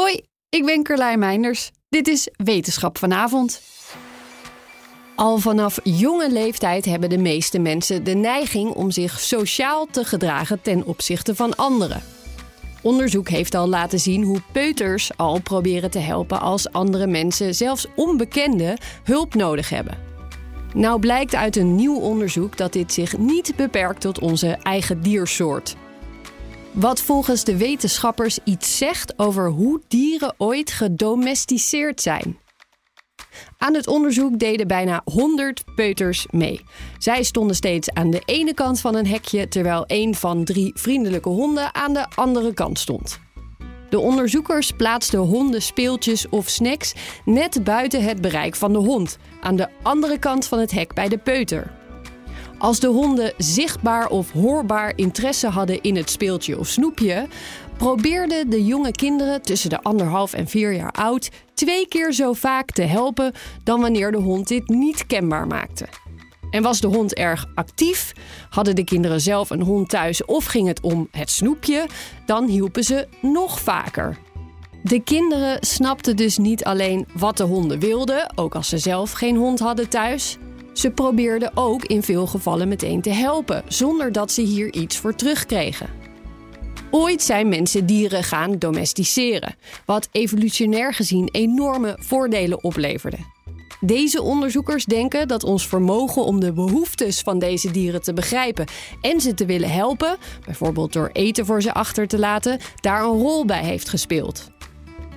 Hoi, ik ben Carlijn Meinders. Dit is Wetenschap vanavond. Al vanaf jonge leeftijd hebben de meeste mensen de neiging om zich sociaal te gedragen ten opzichte van anderen. Onderzoek heeft al laten zien hoe peuters al proberen te helpen als andere mensen, zelfs onbekende, hulp nodig hebben. Nou blijkt uit een nieuw onderzoek dat dit zich niet beperkt tot onze eigen diersoort. Wat volgens de wetenschappers iets zegt over hoe dieren ooit gedomesticeerd zijn. Aan het onderzoek deden bijna 100 peuters mee. Zij stonden steeds aan de ene kant van een hekje, terwijl een van drie vriendelijke honden aan de andere kant stond. De onderzoekers plaatsten honden speeltjes of snacks net buiten het bereik van de hond, aan de andere kant van het hek bij de peuter. Als de honden zichtbaar of hoorbaar interesse hadden in het speeltje of snoepje, probeerden de jonge kinderen tussen de anderhalf en vier jaar oud twee keer zo vaak te helpen dan wanneer de hond dit niet kenbaar maakte. En was de hond erg actief, hadden de kinderen zelf een hond thuis of ging het om het snoepje, dan hielpen ze nog vaker. De kinderen snapten dus niet alleen wat de honden wilden, ook als ze zelf geen hond hadden thuis. Ze probeerden ook in veel gevallen meteen te helpen, zonder dat ze hier iets voor terugkregen. Ooit zijn mensen dieren gaan domesticeren, wat evolutionair gezien enorme voordelen opleverde. Deze onderzoekers denken dat ons vermogen om de behoeftes van deze dieren te begrijpen en ze te willen helpen, bijvoorbeeld door eten voor ze achter te laten, daar een rol bij heeft gespeeld.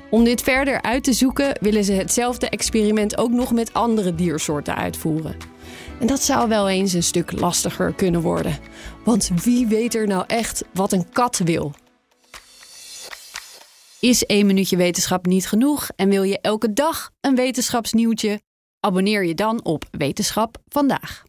Om dit verder uit te zoeken willen ze hetzelfde experiment ook nog met andere diersoorten uitvoeren. En dat zou wel eens een stuk lastiger kunnen worden. Want wie weet er nou echt wat een kat wil? Is één minuutje wetenschap niet genoeg en wil je elke dag een wetenschapsnieuwtje? Abonneer je dan op Wetenschap vandaag.